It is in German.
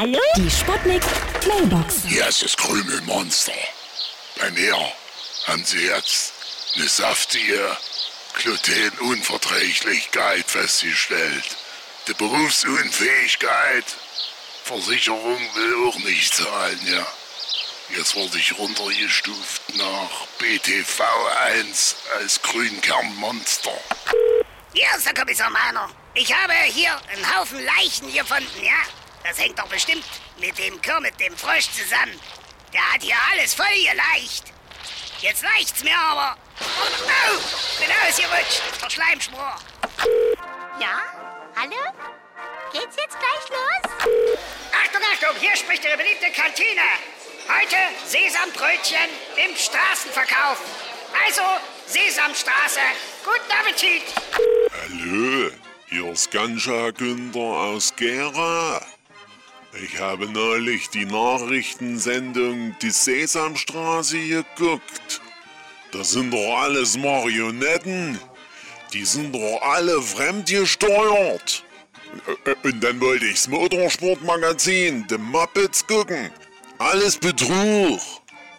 Hallo? Die Sputnik Mailbox. Hier ist das Krümelmonster. Bei mir haben sie jetzt eine saftige Glutenunverträglichkeit festgestellt. Die Berufsunfähigkeit. Versicherung will auch nicht zahlen, ja. Jetzt wurde ich runtergestuft nach BTV1 als Grünkernmonster. Hier ist der Kommissar Mahner. Ich habe hier einen Haufen Leichen gefunden, ja? Das hängt doch bestimmt mit dem Kermit, dem Frosch, zusammen. Der hat hier alles voll geleicht. Jetzt reicht's mir aber. Oh, bin ausgerutscht. Der Schleimschmor. Ja? Hallo? Geht's jetzt gleich los? Achtung, Achtung, hier spricht Ihre beliebte Kantine. Heute Sesambrötchen im Straßenverkauf. Also Sesamstraße. Guten Appetit. Hallo, hier ist Ganja Günther aus Gera. Ich habe neulich die Nachrichtensendung Die Sesamstraße geguckt. Das sind doch alles Marionetten. Die sind doch alle fremdgesteuert. Und dann wollte ich's Motorsportmagazin, The Muppets, gucken. Alles Betrug.